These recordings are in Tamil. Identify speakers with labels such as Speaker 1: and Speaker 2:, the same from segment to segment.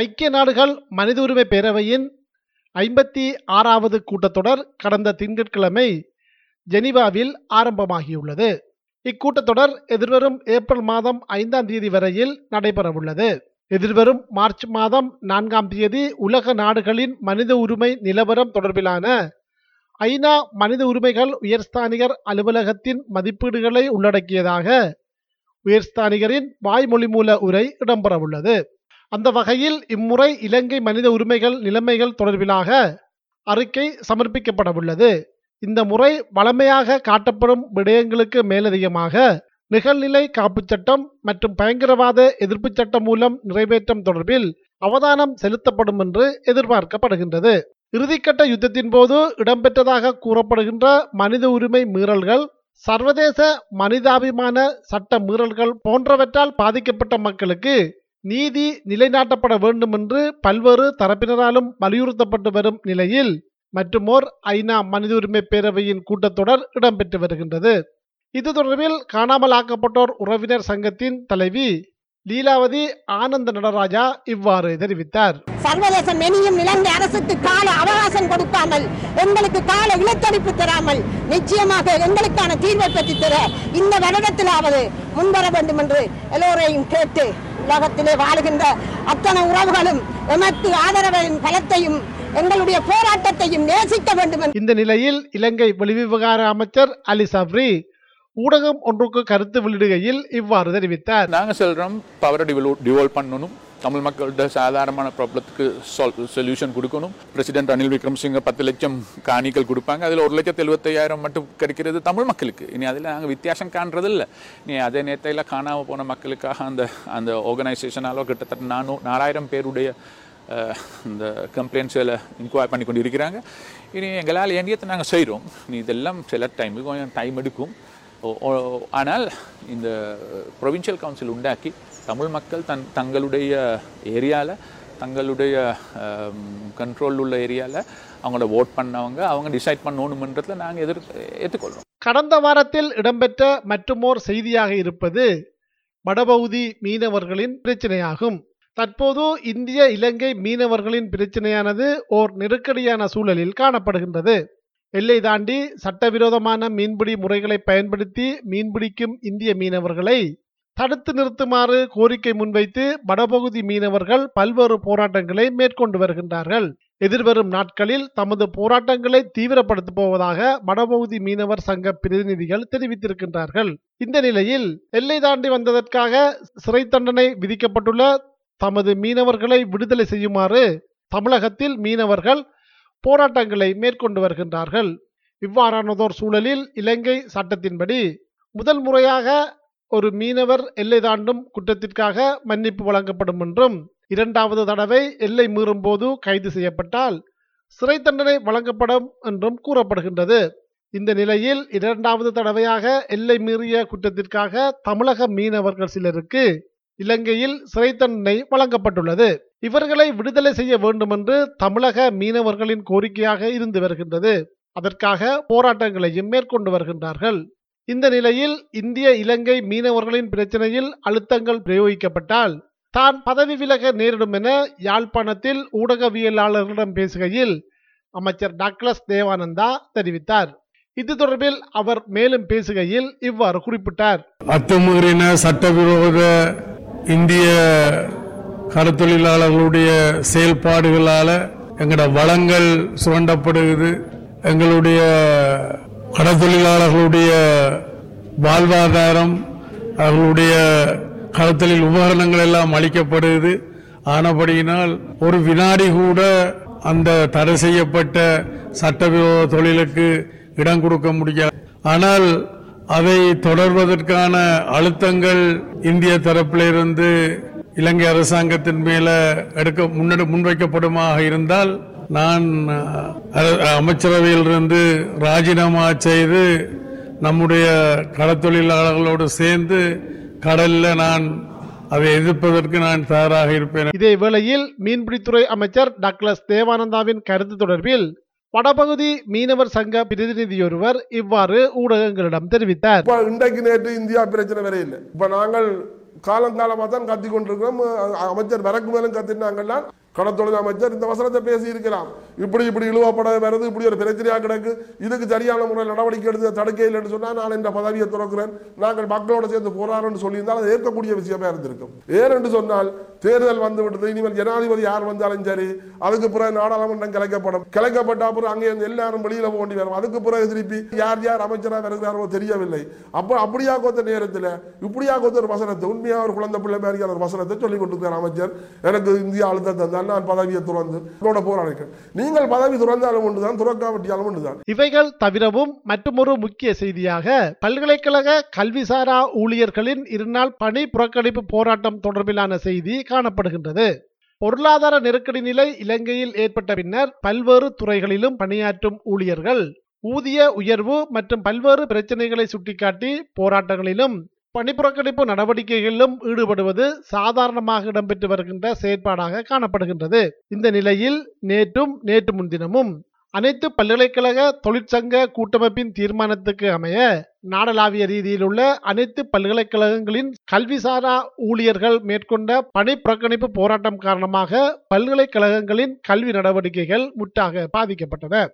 Speaker 1: ஐக்கிய நாடுகள் மனித உரிமை பேரவையின் ஐம்பத்தி ஆறாவது கூட்டத்தொடர் கடந்த திங்கட்கிழமை ஜெனீவாவில் ஆரம்பமாகியுள்ளது. இக்கூட்டத்தொடர் எதிர்வரும் ஏப்ரல் மாதம் ஐந்தாம் தேதி வரையில் நடைபெறவுள்ளது. எதிர்வரும் மார்ச் மாதம் நான்காம் தேதி உலக நாடுகளின் மனித உரிமை நிலவரம் தொடர்பிலான ஐநா மனித உரிமைகள் உயர்ஸ்தானிகர் அலுவலகத்தின் மதிப்பீடுகளை உள்ளடக்கியதாக உயர்ஸ்தானிகரின் வாய்மொழி மூல உரை இடம்பெறவுள்ளது. அந்த வகையில் இம்முறை இலங்கை மனித உரிமைகள் நிலைமைகள் தொடர்பிலாக அறிக்கை சமர்ப்பிக்கப்படவுள்ளது. இந்த முறை வளமையாக காட்டப்படும் விடயங்களுக்கு மேலதிகமாக நிகழ்நிலை காப்புச் சட்டம் மற்றும் பயங்கரவாத எதிர்ப்புச் சட்டம் மூலம் நிறைவேற்றம் தொடர்பில் அவதானம் செலுத்தப்படும் என்று எதிர்பார்க்கப்படுகின்றது. இறுதிக்கட்ட யுத்தத்தின் போது இடம்பெற்றதாக கூறப்படுகின்ற மனித உரிமை மீறல்கள் சர்வதேச மனிதாபிமான சட்ட மீறல்கள் போன்றவற்றால் பாதிக்கப்பட்ட மக்களுக்கு நீதி நிலைநாட்டப்பட வேண்டும் என்று பல்வேறு தரப்பினராலும் வலியுறுத்தப்பட்டு வரும் நிலையில் மற்றுமோர் ஐநா மனித உரிமை பேரவையின் கூட்டத்தொடர் இடம்பெற்று வருகின்றது. இது தொடர்பில் காணாமல் ஆக்கப்பட்டோர் உறவினர் சங்கத்தின் தலைவி லீலாவதி ஆனந்த நடராஜா இவ்வாறு தெரிவித்தார்.
Speaker 2: சர்வதேச மெனியும் இலங்கை அரசுக்கு கால அவகாசம் கொடுக்காமல் எங்களுக்கு கால இலத்தடிப்பு தராமல் நிச்சயமாக எங்களுக்கான தீர்வை பெற்று தர இந்த வருடத்திலாவது முன்வர வேண்டும் என்று எல்லோரையும் கேட்டு உலகத்திலே வாழுகின்ற அத்தனை உறவுகளும் எமக்கு ஆதரவின் பலத்தையும் எங்களுடைய போராட்டத்தையும் நேசிக்க வேண்டும்
Speaker 1: இந்த நிலையில் இலங்கை வெளிவிவகார அமைச்சர் அலி சப்ரி ஊடகம் ஒன்றுக்கு கருத்து வெளியிடுகையில் இவ்வாறு தெரிவித்தார்.
Speaker 3: நாங்கள் சொல்கிறோம் பவரை டிவல் பண்ணணும். தமிழ் மக்களோட சாதாரணமான ப்ராப்ளத்துக்கு சால் சொல்யூஷன் கொடுக்கணும். பிரசிடென்ட் ரணில் விக்ரமசிங்க பத்து லட்சம் காணிகள் கொடுப்பாங்க. அதில் ஒரு லட்சத்து எழுபத்தையாயிரம் மட்டும் கிடைக்கிறது தமிழ் மக்களுக்கு. இனி அதில் நாங்கள் வித்தியாசம் காண்றதில்ல. நீ அதே நேரத்தையில் காணாமல் போன மக்களுக்காக அந்த அந்த ஆர்கனைசேஷனாலோ கிட்டத்தட்ட நானூ நாலாயிரம் பேருடைய இந்த கம்ப்ளைண்ட்ஸில் இன்கொயர் பண்ணி கொண்டு இருக்கிறாங்க இனி எங்களால் ஏண்டியத்தை நாங்கள் செய்கிறோம் நீ இதெல்லாம் சில டைம் கொஞ்சம் டைம் எடுக்கும். ஓ- ஓ- ஆனால் இந்த ப்ரொவின்ஷியல் கவுன்சில் உண்டாக்கி தமிழ் மக்கள் தன் தங்களுடைய ஏரியாவில் தங்களுடைய கண்ட்ரோல் உள்ள ஏரியாவில் அவங்களோட ஓட் பண்ணவங்க அவங்க டிசைட் பண்ணணுமன்றதை நாங்கள் எதிர் ஏற்றுக்கொள்கிறோம்
Speaker 1: கடந்த வாரத்தில் இடம்பெற்ற மற்றுமோர் செய்தியாக இருப்பது வடபகுதி மீனவர்களின் பிரச்சனையாகும். தற்போது இந்திய இலங்கை மீனவர்களின் பிரச்சனையானது ஓர் நெருக்கடியான சூழலில் காணப்படுகின்றது. எல்லை தாண்டி சட்டவிரோதமான மீன்பிடி முறைகளை பயன்படுத்தி மீன்பிடிக்கும் இந்திய மீனவர்களை தடுத்து நிறுத்துமாறு கோரிக்கை முன்வைத்து வடபகுதி மீனவர்கள் பல்வேறு போராட்டங்களை மேற்கொண்டு வருகின்றார்கள். எதிர்வரும் நாட்களில் தமது போராட்டங்களை தீவிரப்படுத்தப் போவதாக வடபகுதி மீனவர் சங்க பிரதிநிதிகள் தெரிவித்திருக்கின்றார்கள். இந்த நிலையில் எல்லை தாண்டி வந்ததற்காக சிறை தண்டனை விதிக்கப்பட்டுள்ள தமது மீனவர்களை விடுதலை செய்யுமாறு தமிழகத்தில் மீனவர்கள் போராட்டங்களை மேற்கொண்டு வருகின்றார்கள். இவ்வாறானதோர் சூழலில் இலங்கை சட்டத்தின்படி முதல் முறையாக ஒரு மீனவர் எல்லை தாண்டும் குற்றத்திற்காக மன்னிப்பு வழங்கப்படும் என்றும் இரண்டாவது தடவை எல்லை மீறும் போது கைது செய்யப்பட்டால் சிறை தண்டனை வழங்கப்படும் என்றும் கூறப்படுகின்றது. இந்த நிலையில் இரண்டாவது தடவையாக எல்லை மீறிய குற்றத்திற்காக தமிழக மீனவர்கள் சிலருக்கு இலங்கையில் சிறை தண்டனை வழங்கப்பட்டுள்ளது. இவர்களை விடுதலை செய்ய வேண்டும் என்று தமிழக மீனவர்களின் கோரிக்கையாக இருந்து வருகின்றது. அதற்காக போராட்டங்களையும் மேற்கொண்டு வருகின்றார்கள். இந்த நிலையில் இந்திய இலங்கை மீனவர்களின் பிரச்சனையில் அழுத்தங்கள் பிரயோகிக்கப்பட்டால் தான் பதவி விலக நேரிடும் என யாழ்ப்பாணத்தில் ஊடகவியலாளர்களிடம் பேசுகையில் அமைச்சர் டாக்லஸ் தேவானந்தா தெரிவித்தார். இது தொடர்பில் அவர் மேலும் பேசுகையில் இவ்வாறு குறிப்பிட்டார்.
Speaker 4: அத்துமீறின சட்டவிரோத இந்திய கருத்தொழிலாளர்களுடைய செயல்பாடுகளால எங்களோட வளங்கள் சுரண்டப்படுகிறது. எங்களுடைய கடத்தொழிலாளர்களுடைய வாழ்வாதாரம் அவர்களுடைய கடத்தலில் உபகரணங்கள் எல்லாம் அளிக்கப்படுகிறது. ஆனபடியினால் ஒரு வினாடி கூட அந்த தடை செய்யப்பட்ட சட்டவிரோத தொழிலுக்கு இடம் கொடுக்க முடியாது. ஆனால் அதை தொடர்வதற்கான அழுத்தங்கள் இந்திய தரப்பிலிருந்து இலங்கை அரசாங்கத்தின் மேல எடுக்க முன்னெடு முன்வைக்கப்படுமாக இருந்தால் நான் அமைச்சரவையிலிருந்து ராஜினாமா செய்து நம்முடைய கடத்தொழிலாளர்களோடு சேர்ந்து கடல்ல நான் அதை எதிர்ப்பதற்கு நான் தயாராக இருப்பேன்.
Speaker 1: இதே வேளையில் மீன்பிடித்துறை அமைச்சர் டாக்லஸ் தேவானந்தாவின் கருத்து தொடர்பில் வடபகுதி மீனவர் சங்க பிரதிநிதியொருவர் இவ்வாறு ஊடகங்களிடம் தெரிவித்தார்.
Speaker 5: இப்ப இன்றைக்கு நேற்று இந்தியா பிரச்சனை வரையில்லை இப்ப நாங்கள் காலங்காலமாக தான் கத்தி கொண்டிருக்கிறோம். அமைச்சர் வரக்கு மேலும் கத்தினாங்கன்னா கடத்தொழில் அமைச்சர் இந்த வசனத்தை பேசியிருக்கிறான். இப்படி இப்படி இழுவப்பட வருது இப்படி ஒரு பிரச்சனையாக கிடக்கு. இதுக்கு சரியான முறையில் நடவடிக்கை எடுத்து தடுக்க இல்லைன்னு சொன்னால் நான் இந்த பதவியை துறக்கிறேன். நாங்கள் மக்களோட சேர்ந்து போறாருன்னு சொல்லியிருந்தால் அது ஏற்கக்கூடிய விஷயமா இருந்திருக்கும். ஏனென்று சொன்னால் தேர்தல் வந்து விட்டது இனிமேல் ஜனாதிபதி யார் வந்தாலும் சரி அதுக்கு பிறகு நாடாளுமன்றம் கலைக்கப்படும் கலைக்கப்பட்ட அப்புறம் அங்கே இருந்து எல்லாரும் வெளியில் போக வேண்டி வரும். அதுக்கு பிறகு திருப்பி யார் யார் அமைச்சராக வருகிறாரோ தெரியவில்லை. அப்போ அப்படியா கொத்த நேரத்தில் இப்படியா கொத்த ஒரு வசனத்தை உண்மையாக ஒரு குழந்தை பிள்ளை மாதிரி ஒரு வசனத்தை சொல்லிக் கொடுத்துருக்கார் அமைச்சர். எனக்கு இந்தியா அழுத்தம் தந்தால் நான் பதவியை துறந்து உங்களோட போராடுகிறேன் நீங்கள் பதவி துறந்தாலும் ஒன்றுதான் துறக்காவிட்டாலும் ஒன்றுதான்.
Speaker 1: இவைகள் தவிரவும் மற்றொரு முக்கிய செய்தியாக பல்கலைக்கழக கல்விசாரா ஊழியர்களின் இருநாள் பணி புறக்கணிப்பு போராட்டம் தொடர்பிலான செய்தி காணப்படுகின்றது. பொருளாதார நெருக்கடி நிலை இலங்கையில் ஏற்பட்ட பின்னர் பல்வேறு துறைகளிலும் பணியாற்றும் ஊழியர்கள் ஊதிய உயர்வு மற்றும் பல்வேறு பிரச்சனைகளை சுட்டிக்காட்டி போராட்டங்களிலும் பணிப்புறக்கணிப்பு நடவடிக்கைகளிலும் ஈடுபடுவது சாதாரணமாக இடம்பெற்று வருகின்ற செயற்பாடாக காணப்படுகின்றது. இந்த நிலையில் நேற்றும் நேற்று முன்தினமும் அனைத்து பல்கலைக்கழக தொழிற்சங்க கூட்டமைப்பின் தீர்மானத்துக்கு அமைய நாடளாவிய ரீதியில் உள்ள அனைத்து பல்கலைக்கழகங்களின் கல்விசாரா ஊழியர்கள் மேற்கொண்ட பணி புறக்கணிப்பு போராட்டம் காரணமாக பல்கலைக்கழகங்களின் கல்வி நடவடிக்கைகள் முற்றாக பாதிக்கப்பட்டன.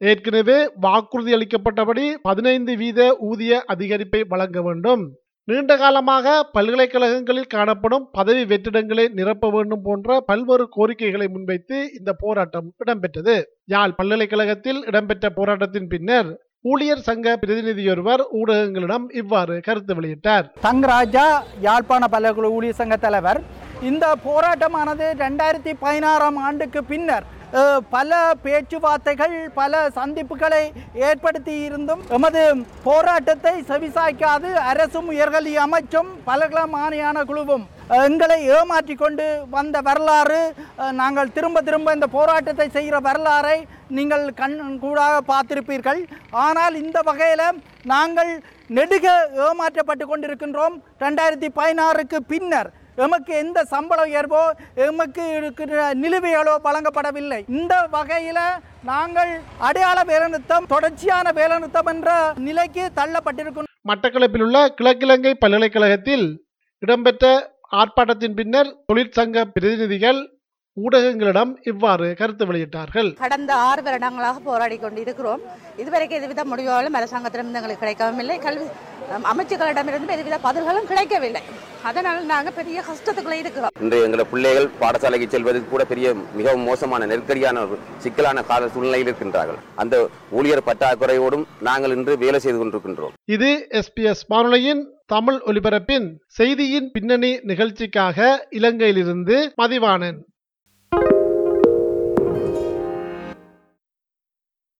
Speaker 1: ஏற்கனவே வாக்குறுதி அளிக்கப்பட்டபடி பதினைந்து வீத ஊதிய அதிகரிப்பை வழங்க வேண்டும். நீண்ட காலமாக பல்கலைக்கழகங்களில் காணப்படும் பதவி வெற்றிடங்களை நிரப்ப வேண்டும் போன்ற பல்வேறு கோரிக்கைகளை முன்வைத்து இந்த போராட்டம் இடம்பெற்றது. யாழ் பல்கலைக்கழகத்தில் இடம்பெற்ற போராட்டத்தின் பின்னர் ஊழியர் சங்க பிரதிநிதியொருவர் ஊடகங்களிடம் இவ்வாறு கருத்து வெளியிட்டார்.
Speaker 6: தங்கராஜா யாழ்ப்பாண பல்கலை ஊழியர் சங்க தலைவர். இந்த போராட்டமானது ரெண்டாயிரத்தி பதினாறாம் ஆண்டுக்கு பின்னர் பல பேச்சுவார்த்தைகள் பல சந்திப்புகளை ஏற்படுத்தி இருந்தும் எமது போராட்டத்தை செவிசாய்க்காது அரசும் உயர்கல்வி அமைச்சும் பல்கலைமானியான குழுவும் எங்களை ஏமாற்றி கொண்டு வந்த வரலாறு நாங்கள் திரும்ப திரும்ப இந்த போராட்டத்தை செய்கிற வரலாறை நீங்கள் கண் கூடாக பார்த்திருப்பீர்கள். ஆனால் இந்த வகையில் நாங்கள் நெடுக ஏமாற்றப்பட்டு கொண்டிருக்கின்றோம். ரெண்டாயிரத்தி பதினாறுக்கு பின்னர் எமக்கு எந்த சம்பள உயர்வோ எமக்கு இருக்கிற நிலுவைகளோ வழங்கப்படவில்லை. இந்த வகையில் நாங்கள் அடையாள வேலைநிறுத்தம் தொடர்ச்சியான வேலைநிறுத்தம் என்ற நிலைக்கு தள்ளப்பட்டிருக்கின்றோம்
Speaker 1: மட்டக்களப்பில் உள்ள கிழக்கிழங்கை பல்கலைக்கழகத்தில் இடம்பெற்ற ஆர்ப்பாட்டத்தின் பின்னர் தொழிற்சங்க பிரதிநிதிகள் ஊடகங்களிடம் இவ்வாறு கருத்து வெளியிட்டார்கள்.
Speaker 7: கடந்த ஆறு வருடங்களாக போராடி கொண்டிருக்கிறோம். இதுவரைக்கும் எதுவித முடிவுகளும் அரசாங்கத்திடமிருந்து எங்களுக்கு கிடைக்கவும் இல்லை கல்வி அம், அமைச்சுக்களிடமிருந்து எதுவித பதில்களும் கிடைக்கவில்லை. அதனால் நாங்கள் பெரிய கஷ்டத்துக்குள்ளே இருக்கிறோம்.
Speaker 8: இன்று எங்களோட பிள்ளைகள் பாடசாலைக்கு செல்வதற்கு கூட பெரிய மிகவும் மோசமான நெருக்கடியான ஒரு சிக்கலான கால சூழ்நிலையில் இருக்கின்றார்கள். அந்த ஊழியர் பற்றாக்குறையோடும் நாங்கள் இன்று வேலை செய்து கொண்டிருக்கின்றோம்.
Speaker 1: இது எஸ்பிஎஸ் வானொலியின் தமிழ் ஒலிபரப்பின் செய்தியின் பின்னணி நிகழ்ச்சிக்காக இலங்கையிலிருந்து மதிவாணன்.